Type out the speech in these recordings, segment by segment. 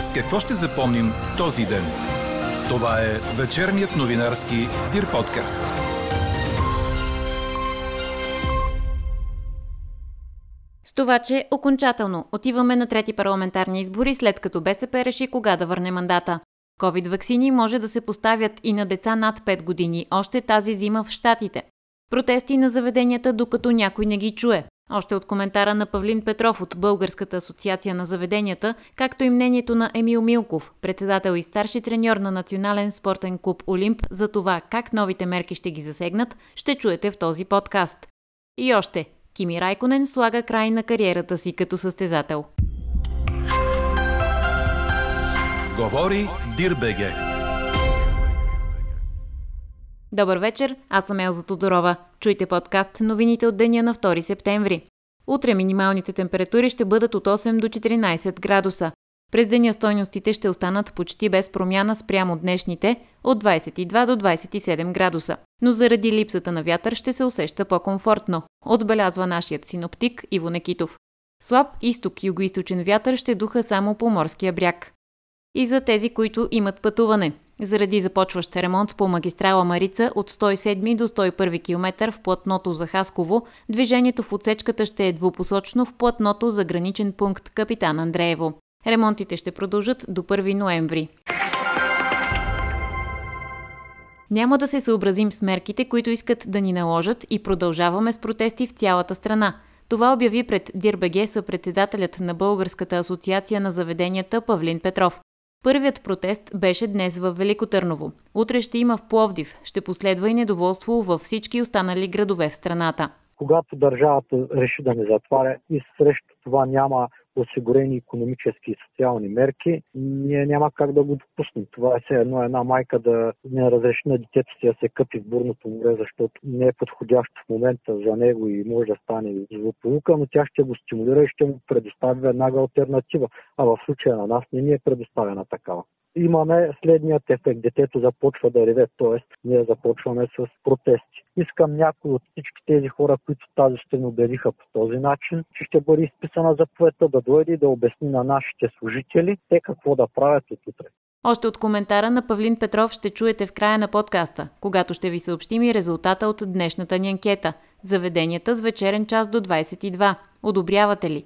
С какво ще запомним този ден? Това е вечерният новинарски Дир подкаст. С това, че окончателно отиваме на трети парламентарни избори, след като БСП реши кога да върне мандата. COVID вакцини може да се поставят и на деца над 5 години, още тази зима в Штатите. Протести на заведенията, докато някой не ги чуе. Още от коментара на Павлин Петров от Българската асоциация на заведенията, както и мнението на Емил Милков, председател и старши треньор на Национален спортен клуб Олимп, за това как новите мерки ще ги засегнат, ще чуете в този подкаст. И още, Кими Райконен слага край на кариерата си като състезател. Говори Дирбеге. Добър вечер, аз съм Елза Тодорова. Чуйте подкаст новините от деня на 2 септември. Утре минималните температури ще бъдат от 8 до 14 градуса. През деня стойностите ще останат почти без промяна спрямо днешните от 22 до 27 градуса. Но заради липсата на вятър ще се усеща по-комфортно, отбелязва нашият синоптик Иво Некитов. Слаб изток-югоисточен вятър ще духа само по морския бряг. И за тези, които имат пътуване. Заради започващ ремонт по магистрала Марица от 107 до 101 км в платното за Хасково, движението в отсечката ще е двупосочно в платното за граничен пункт Капитан Андреево. Ремонтите ще продължат до 1 ноември. Няма да се съобразим с мерките, които искат да ни наложат и продължаваме с протести в цялата страна. Това обяви пред Дирбеге съпредседателят на Българската асоциация на заведенията Павлин Петров. Първият протест беше днес в Велико Търново. Утре ще има в Пловдив. Ще последва и недоволство във всички останали градове в страната. Когато държавата реши да не затваря и срещу това няма осигурени економически и социални мерки, ние няма как да го допуснем. Това е все едно една майка да не разреши на детето си да се къпи в бурното море, защото не е подходящо в момента за него и може да стане злополука, но тя ще го стимулира и ще му предостави веднага альтернатива. А в случая на нас не ни е предоставена такава имаме следният ефект. Детето започва да реве, т.е. ние започваме с протести. Искам някой от всички тези хора, които тази сутрин обявиха по този начин, че ще бъде изписана заповедта да дойде и да обясни на нашите служители те какво да правят от утре. Още от коментара на Павлин Петров ще чуете в края на подкаста, когато ще ви съобщим и резултата от днешната ни анкета. Заведенията с вечерен час до 22. Одобрявате ли?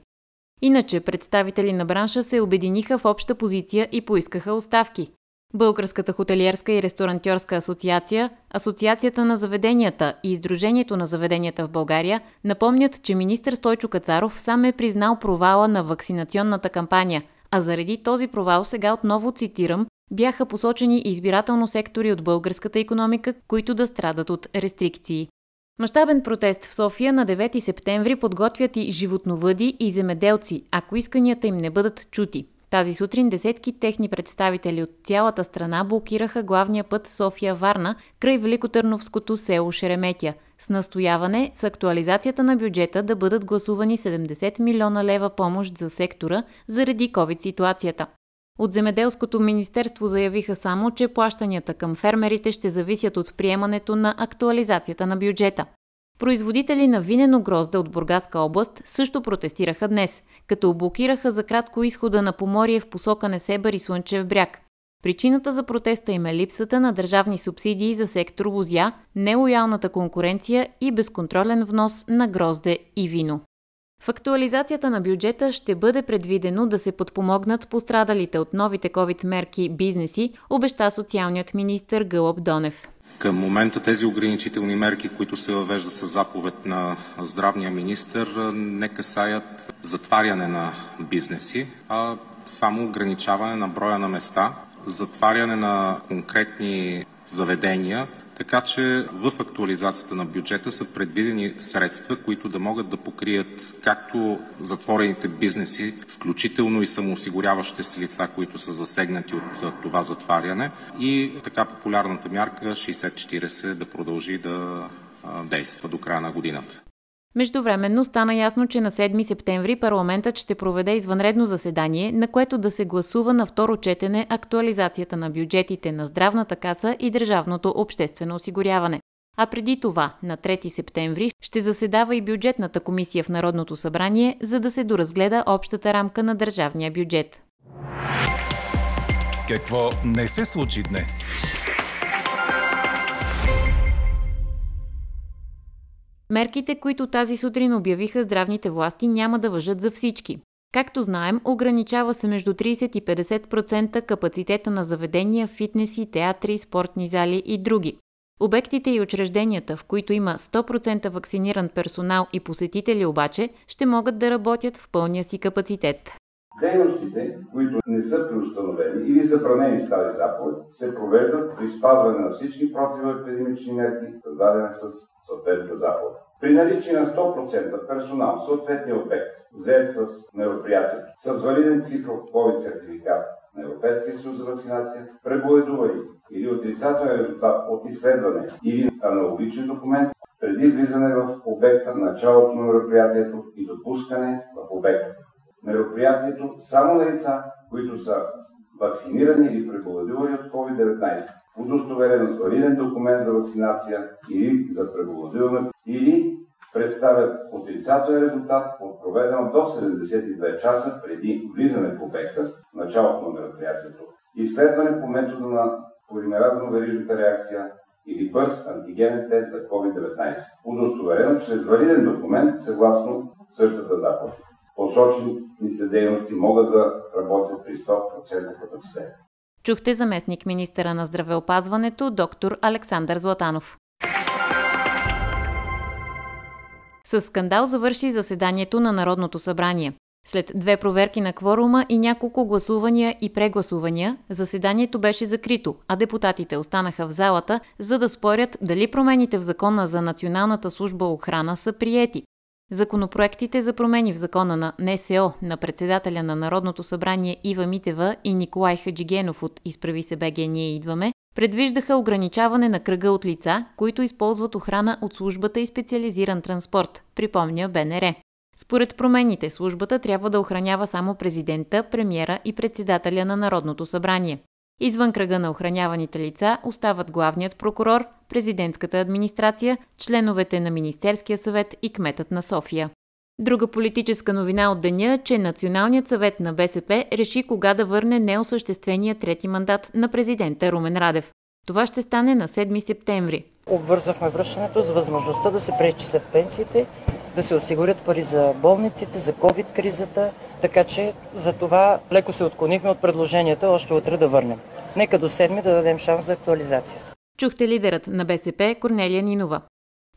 Иначе представители на бранша се обединиха в обща позиция и поискаха оставки. Българската хотелиерска и ресторантьорска асоциация, Асоциацията на заведенията и Издружението на заведенията в България напомнят, че министр Стойчо Кацаров сам е признал провала на вакцинационната кампания, а заради този провал сега отново цитирам бяха посочени избирателно сектори от българската економика, които да страдат от рестрикции. Мащабен протест в София на 9 септември подготвят и животновъди и земеделци, ако исканията им не бъдат чути. Тази сутрин десетки техни представители от цялата страна блокираха главния път София-Варна край Великотърновското село Шереметя с настояване с актуализацията на бюджета да бъдат гласувани 70 милиона лева помощ за сектора заради COVID-ситуацията. От Земеделското министерство заявиха само, че плащанията към фермерите ще зависят от приемането на актуализацията на бюджета. Производители на винено грозде от Бургаска област също протестираха днес, като блокираха за кратко изхода на Поморие в посока Несебър и Слънчев бряг. Причината за протеста им е липсата на държавни субсидии за сектор лузя, нелоялната конкуренция и безконтролен внос на грозде и вино. В актуализацията на бюджета ще бъде предвидено да се подпомогнат пострадалите от новите COVID мерки бизнеси, обеща социалният министр Гълъб Донев. Към момента тези ограничителни мерки, които се въвеждат с заповед на здравния министр, не касаят затваряне на бизнеси, а само ограничаване на броя на места, затваряне на конкретни заведения, така че в актуализацията на бюджета са предвидени средства, които да могат да покрият както затворените бизнеси, включително и самоосигуряващите се лица, които са засегнати от това затваряне и така популярната мярка 60-40 да продължи да действа до края на годината. Междувременно стана ясно, че на 7 септември парламентът ще проведе извънредно заседание, на което да се гласува на второ четене актуализацията на бюджетите на здравната каса и държавното обществено осигуряване. А преди това, на 3 септември, ще заседава и бюджетната комисия в Народното събрание, за да се доразгледа общата рамка на държавния бюджет. Какво не се случи днес? Мерките, които тази сутрин обявиха здравните власти, няма да въжат за всички. Както знаем, ограничава се между 30 и 50% капацитета на заведения, фитнеси, театри, спортни зали и други. Обектите и учрежденията, в които има 100% вакциниран персонал и посетители обаче, ще могат да работят в пълния си капацитет. Дейностите, които не са преустановени или забранени с тази заповед, се провеждат при спазване на всички противоепидемични мерки, създадени с съответната заповед. При наличие на 100% персонал в съответния обект, взет с мероприятието, с валиден цифров COVID сертификат на Европейския съюз за вакцинация, преболедували или отрицателен резултат от изследване или аналогичен документ, преди влизане в обекта, началото на мероприятието и допускане в обекта. Мероприятието само на лица, които са вакцинирани или преболедували от COVID-19, удостоверено с валиден документ за вакцинация или за преболедуване, или представят отрицателен резултат от проведено до 72 часа преди влизане в обекта, началото на мероприятието, изследване по метода на полимеразно-верижната реакция или бърз антигенен тест за COVID-19, удостоверено чрез валиден документ съгласно същата заповед. Посочените дейности могат да работят при 100% капацитет. Чухте заместник министъра на здравеопазването доктор Александър Златанов. С скандал завърши заседанието на Народното събрание. След две проверки на кворума и няколко гласувания и прегласувания, заседанието беше закрито, а депутатите останаха в залата, за да спорят дали промените в закона за Националната служба охрана са приети. Законопроектите за промени в закона на НСО на председателя на Народното събрание Ива Митева и Николай Хаджигенов от Изправи се БГ Ние идваме предвиждаха ограничаване на кръга от лица, които използват охрана от службата и специализиран транспорт, припомня БНР. Според промените, службата трябва да охранява само президента, премиера и председателя на Народното събрание. Извън кръга на охраняваните лица остават главният прокурор, президентската администрация, членовете на Министерския съвет и кметът на София. Друга политическа новина от деня, че Националният съвет на БСП реши кога да върне неосъществения трети мандат на президента Румен Радев. Това ще стане на 7 септември. Обвързахме връщането с възможността да се преизчислят пенсиите, да се осигурят пари за болниците, за COVID-кризата, така че за това леко се отклонихме от предложенията още утре да върнем. Нека до седми да дадем шанс за актуализацията. Чухте лидерът на БСП Корнелия Нинова.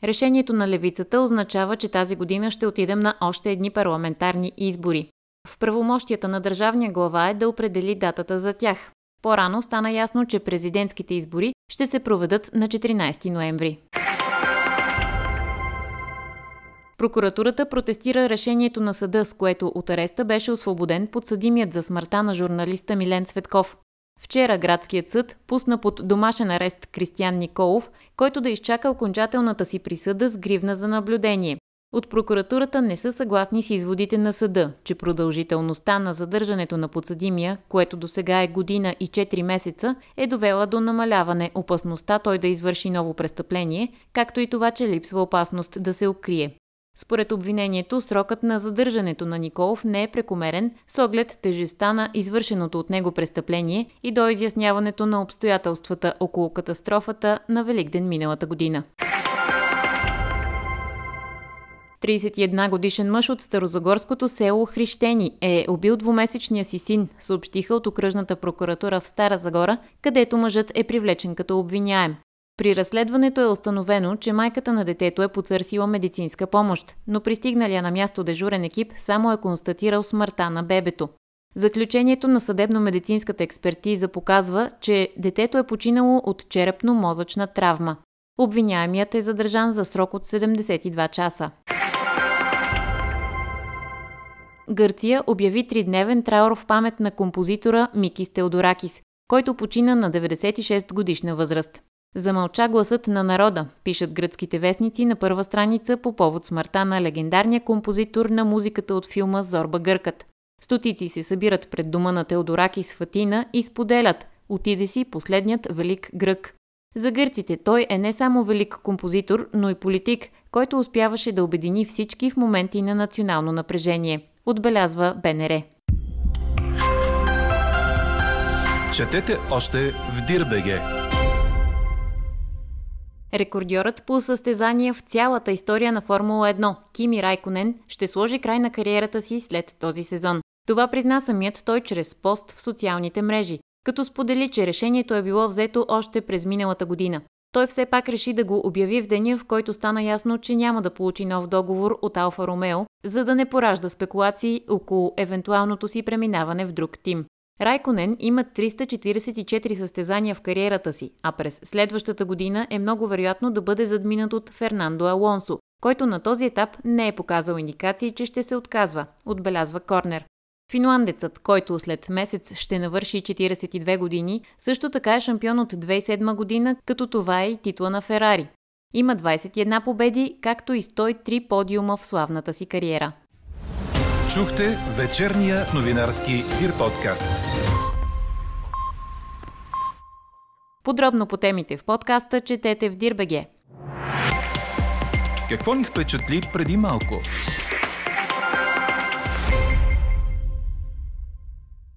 Решението на левицата означава, че тази година ще отидем на още едни парламентарни избори. В правомощията на държавния глава е да определи датата за тях. По-рано стана ясно, че президентските избори ще се проведат на 14 ноември. Прокуратурата протестира решението на съда, с което от ареста беше освободен подсъдимият за смъртта на журналиста Милен Цветков. Вчера градският съд пусна под домашен арест Кристиян Николов, който да изчака окончателната си присъда с гривна за наблюдение. От прокуратурата не са съгласни с изводите на съда, че продължителността на задържането на подсъдимия, което до сега е година и 4 месеца, е довела до намаляване опасността той да извърши ново престъпление, както и това, че липсва опасност да се укрие. Според обвинението, срокът на задържането на Николов не е прекомерен с оглед тежестта на извършеното от него престъпление и до изясняването на обстоятелствата около катастрофата на Великден миналата година. 31 годишен мъж от старозагорското село Хрищени е убил двумесечния си син, съобщиха от окръжната прокуратура в Стара Загора, където мъжът е привлечен като обвиняем. При разследването е установено, че майката на детето е потърсила медицинска помощ, но пристигналия на място дежурен екип само е констатирал смъртта на бебето. Заключението на съдебно-медицинската експертиза показва, че детето е починало от черепно-мозъчна травма. Обвиняемият е задържан за срок от 72 часа. Гърция обяви тридневен траур в памет на композитора Микис Теодоракис, който почина на 96 годишна възраст. Замълча гласът на народа, пишат гръцките вестници на първа страница по повод смъртта на легендарния композитор на музиката от филма Зорба Гъркът. Стотици се събират пред дома на Теодораки с Фатина и споделят «Отиде си последният велик грък». За гърците той е не само велик композитор, но и политик, който успяваше да обедини всички в моменти на национално напрежение, отбелязва БНР. Четете още в Дирбеге. Рекордьорът по състезания в цялата история на Формула 1, Кими Райконен, ще сложи край на кариерата си след този сезон. Това призна самият той чрез пост в социалните мрежи, като сподели, че решението е било взето още през миналата година. Той все пак реши да го обяви в деня, в който стана ясно, че няма да получи нов договор от Алфа Ромео, за да не поражда спекулации около евентуалното си преминаване в друг тим. Райконен има 344 състезания в кариерата си, а през следващата година е много вероятно да бъде задминат от Фернандо Алонсо, който на този етап не е показал индикации, че ще се отказва, отбелязва Корнер. Финландецът, който след месец ще навърши 42 години, също така е шампион от 2007 година, като това е и титла на Ферари. Има 21 победи, както и 103 подиума в славната си кариера. Чухте вечерния новинарски Дир подкаст. Подробно по темите в подкаста четете в Дирбеге. Какво ни впечатли преди малко?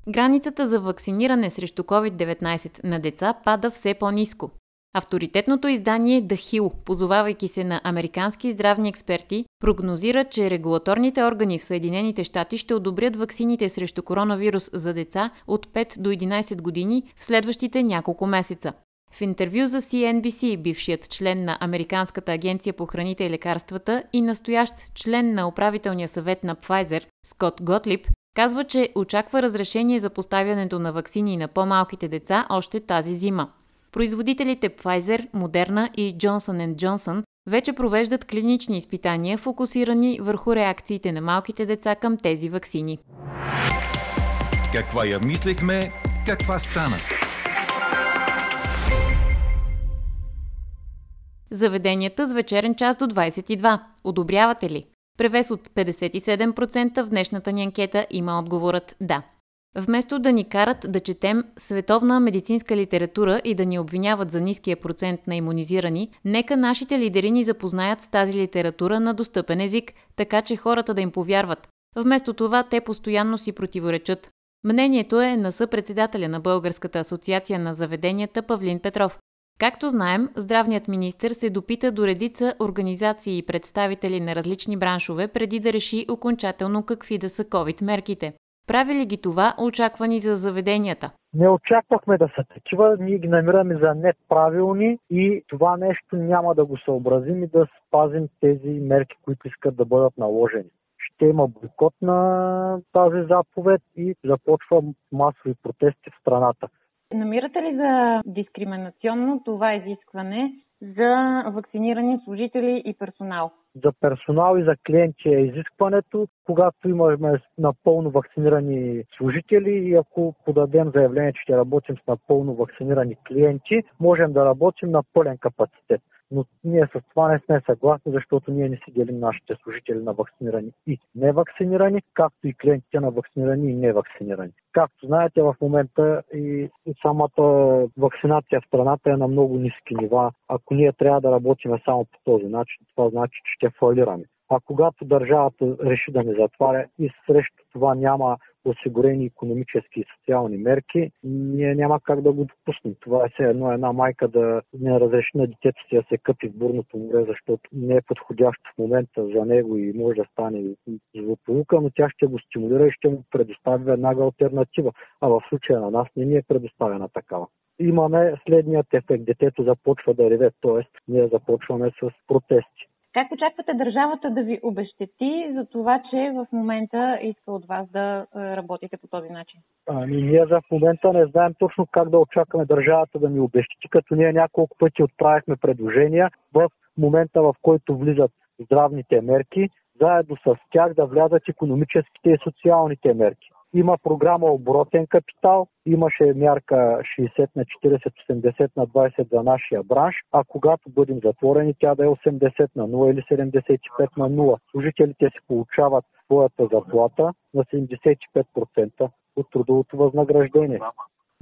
Границата за вакциниране срещу COVID-19 на деца пада все по-низко. Авторитетното издание The Hill, позовавайки се на американски здравни експерти, прогнозира, че регулаторните органи в Съединените щати ще одобрят ваксините срещу коронавирус за деца от 5 до 11 години в следващите няколко месеца. В интервю за CNBC бившият член на Американската агенция по храните и лекарствата и настоящ член на управителния съвет на Pfizer, Скот Готлип, казва, че очаква разрешение за поставянето на вакцини на по-малките деца още тази зима. Производителите Pfizer, Moderna и Johnson Johnson вече провеждат клинични изпитания, фокусирани върху реакциите на малките деца към тези вакцини. Каква я мислехме, каква стана? Заведенията с вечерен час до 22. Одобрявате ли? Превес от 57% в днешната ни анкета има отговорът «Да». Вместо да ни карат да четем световна медицинска литература и да ни обвиняват за ниския процент на иммунизирани, нека нашите лидери ни запознаят с тази литература на достъпен език, така че хората да им повярват. Вместо това те постоянно си противоречат. Мнението е на съпредседателя на Българската асоциация на заведенията Павлин Петров. Както знаем, здравният министр се допита до редица организации и представители на различни браншове преди да реши окончателно какви да са COVID-мерките. Прави ли ги това очаквани за заведенията? Не очаквахме да са такива, ние ги намираме за неправилни и това нещо няма да го съобразим и да спазим тези мерки, които искат да бъдат наложени. Ще има бойкот на тази заповед и започва масови протести в страната. Намирате ли за дискриминационно това изискване за вакцинирани служители и персонал? За персонал и за клиенти е изискването, когато имаме напълно вакцинирани служители и ако подадем заявление, че ще работим с напълно вакцинирани клиенти, можем да работим на пълен капацитет но ние с това не сме съгласни, защото ние не си делим нашите служители на вакцинирани и невакцинирани, както и клиентите на вакцинирани и невакцинирани. Както знаете, в момента и самата вакцинация в страната е на много ниски нива. Ако ние трябва да работим само по този начин, това значи, че ще фалираме. А когато държавата реши да ни затваря и срещу това няма осигурени економически и социални мерки, ние няма как да го допуснем. Това е все едно една майка да не разреши на детето си да се къпи в бурното море, защото не е подходящо в момента за него и може да стане злополука, но тя ще го стимулира и ще му предостави веднага альтернатива. А в случая на нас не ни е предоставена такава имаме следният ефект. Детето започва да реве, т.е. ние започваме с протести. Как очаквате държавата да ви обещети за това, че в момента иска от вас да е, работите по този начин? Ами, ние за в момента не знаем точно как да очакваме държавата да ни обещати, като ние няколко пъти отправихме предложения в момента, в който влизат здравните мерки, заедно с тях да влязат економическите и социалните мерки. Има програма оборотен капитал, имаше мярка 60 на 40, 80 на 20 за нашия бранш, а когато бъдем затворени, тя да е 80 на 0 или 75 на 0. Служителите си получават своята заплата на 75% от трудовото възнаграждение.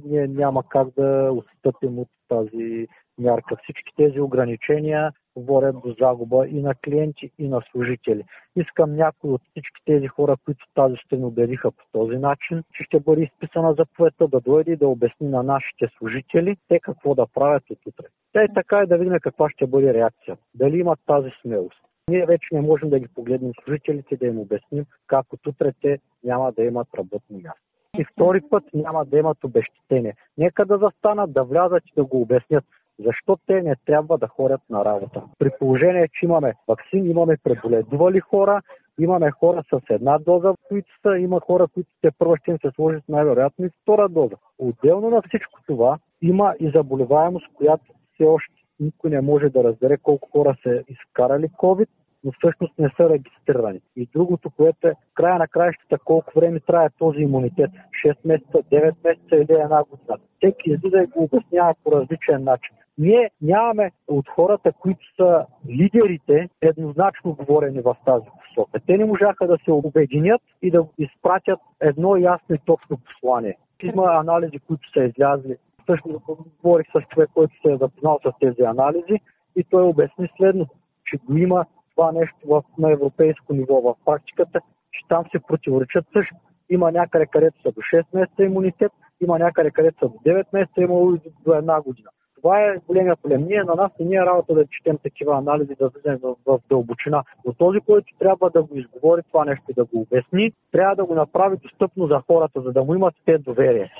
Ние няма как да отстъпим от тази мярка. Всички тези ограничения водят до загуба и на клиенти, и на служители. Искам някой от всички тези хора, които тази сутрин убедиха по този начин, че ще бъде изписана заповедта да дойде и да обясни на нашите служители те какво да правят от утре. Те така и да видим каква ще бъде реакция. Дали имат тази смелост. Ние вече не можем да ги погледнем служителите, да им обясним как от утре те няма да имат работно място. И втори път няма да имат обещетение. Нека да застанат, да влязат и да го обяснят защо те не трябва да ходят на работа. При положение, че имаме вакцин, имаме преболедували хора, имаме хора с една доза, които са, има хора, които те първо ще им се сложат най-вероятно и втора доза. Отделно на всичко това има и заболеваемост, която все още никой не може да разбере колко хора са изкарали COVID, но всъщност не са регистрирани. И другото, което е края на краищата, колко време трае този имунитет. 6 месеца, 9 месеца или една година. Всеки излиза и го обяснява по различен начин. Ние нямаме от хората, които са лидерите, еднозначно говорени в тази посока. Те не можаха да се обединят и да изпратят едно ясно и точно послание. Има анализи, които са излязли. Също говорих с човек, който се е запознал с тези анализи и той обясни следно, че го има това нещо в, на европейско ниво в практиката, че там се противоречат също. Има някъде, където са до 6 месеца имунитет, има някъде, където са до 9 месеца, има и до една година. Това е големия проблем. Ние на нас не е работа да четем такива анализи, да влезем в, в дълбочина. Но този, който трябва да го изговори това нещо и да го обясни, трябва да го направи достъпно за хората, за да му имат те доверие.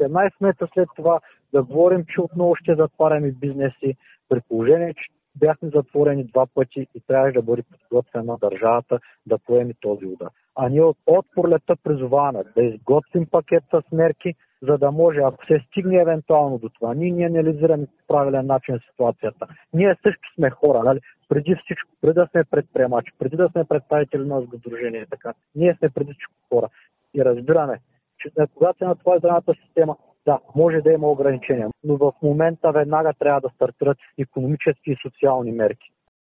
18 месеца след това да говорим, че отново ще затваряме бизнеси, при положение, че бяхме затворени два пъти и трябваше да бъде подготвена държавата да поеме този удар. А ние от, от пролета призоваваме да изготвим пакет с мерки, за да може, ако се стигне евентуално до това, ние не анализираме по правилен начин ситуацията. Ние също сме хора, нали? преди всичко, преди да сме предприемачи, преди да сме представители на сдружение, така. Ние сме преди всичко хора. И разбираме, че когато е на това здравната система, да, може да има ограничения, но в момента веднага трябва да стартират економически и социални мерки.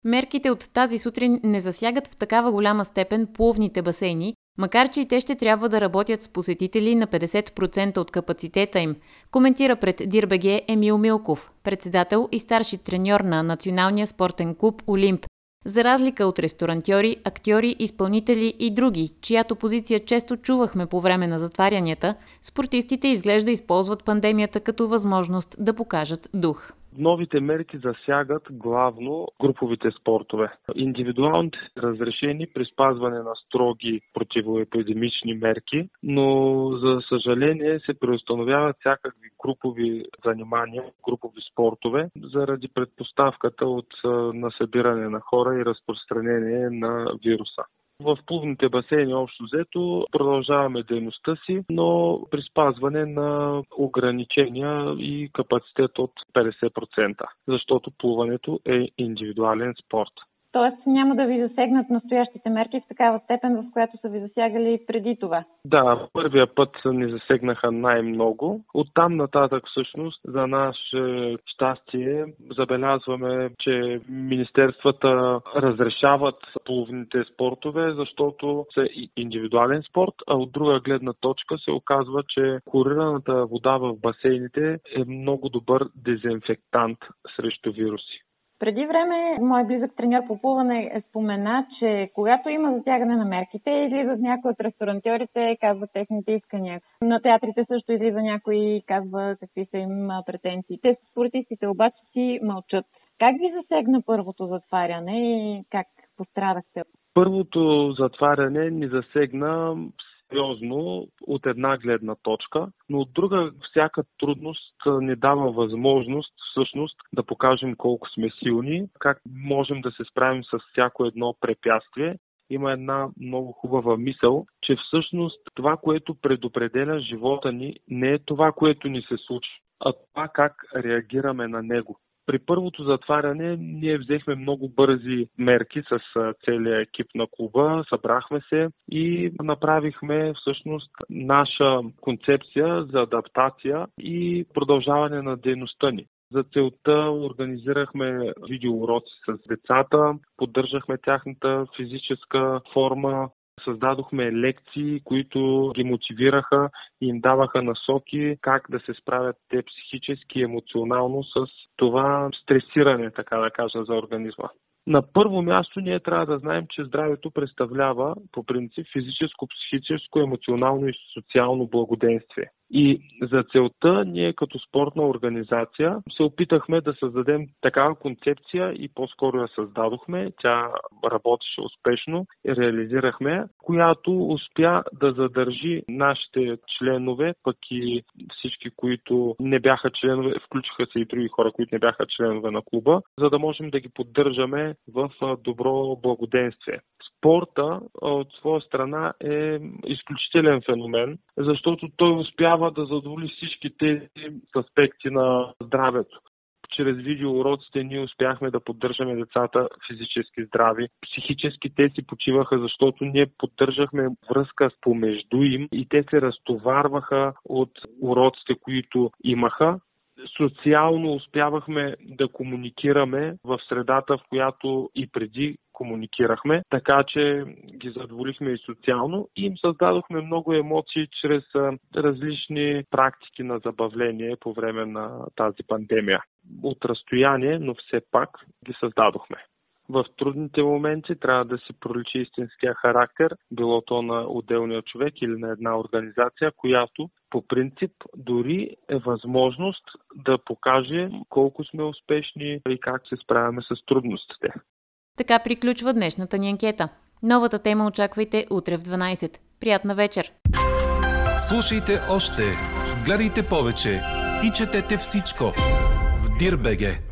Мерките от тази сутрин не засягат в такава голяма степен плувните басейни, макар че и те ще трябва да работят с посетители на 50% от капацитета им, коментира пред Дирбеге Емил Милков, председател и старши треньор на Националния спортен клуб Олимп, за разлика от ресторантьори, актьори, изпълнители и други, чиято позиция често чувахме по време на затварянията, спортистите изглежда използват пандемията като възможност да покажат дух. Новите мерки засягат главно груповите спортове. Индивидуалните разрешени при спазване на строги противоепидемични мерки, но за съжаление се преустановяват всякакви групови занимания, групови спортове, заради предпоставката от насъбиране на хора и разпространение на вируса. В плувните басейни общо взето продължаваме дейността си, но при спазване на ограничения и капацитет от 50%, защото плуването е индивидуален спорт. Тоест няма да ви засегнат настоящите мерки в такава степен, в която са ви засягали преди това. Да, първия път ни засегнаха най-много. Оттам нататък всъщност за наше щастие забелязваме, че министерствата разрешават плувните спортове, защото са индивидуален спорт, а от друга гледна точка се оказва, че хлорираната вода в басейните е много добър дезинфектант срещу вируси. Преди време мой близък треньор по плуване е спомена, че когато има затягане на мерките, излизат някои от ресторантьорите, казват техните искания. На театрите също излиза някой и казва какви са им претенциите. Спортистите обаче си мълчат. Как ви засегна първото затваряне и как пострадахте? Първото затваряне ни засегна сериозно от една гледна точка, но от друга всяка трудност ни дава възможност всъщност да покажем колко сме силни, как можем да се справим с всяко едно препятствие има една много хубава мисъл, че всъщност това, което предопределя живота ни, не е това, което ни се случва, а това как реагираме на него. При първото затваряне ние взехме много бързи мерки с целия екип на клуба, събрахме се и направихме всъщност наша концепция за адаптация и продължаване на дейността ни. За целта организирахме видеоуроци с децата, поддържахме тяхната физическа форма, Създадохме лекции, които ги мотивираха и им даваха насоки как да се справят те психически и емоционално с това стресиране, така да кажа, за организма. На първо място ние трябва да знаем, че здравето представлява по принцип физическо, психическо, емоционално и социално благоденствие. И за целта ние като спортна организация се опитахме да създадем такава концепция и по-скоро я създадохме. Тя работеше успешно и реализирахме, която успя да задържи нашите членове, пък и всички, които не бяха членове, включиха се и други хора, които не бяха членове на клуба, за да можем да ги поддържаме в добро благоденствие. Спорта от своя страна е изключителен феномен, защото той успява да задоволи всички тези аспекти на здравето. Чрез видеоуроците ние успяхме да поддържаме децата физически здрави. Психически те си почиваха, защото ние поддържахме връзка помежду им и те се разтоварваха от уроците, които имаха социално успявахме да комуникираме в средата, в която и преди комуникирахме, така че ги задоволихме и социално и им създадохме много емоции чрез различни практики на забавление по време на тази пандемия. От разстояние, но все пак ги създадохме в трудните моменти трябва да си проличи истинския характер, било то на отделния човек или на една организация, която по принцип дори е възможност да покаже колко сме успешни и как се справяме с трудностите. Така приключва днешната ни анкета. Новата тема очаквайте утре в 12. Приятна вечер! Слушайте още, гледайте повече и четете всичко в Дирбеге.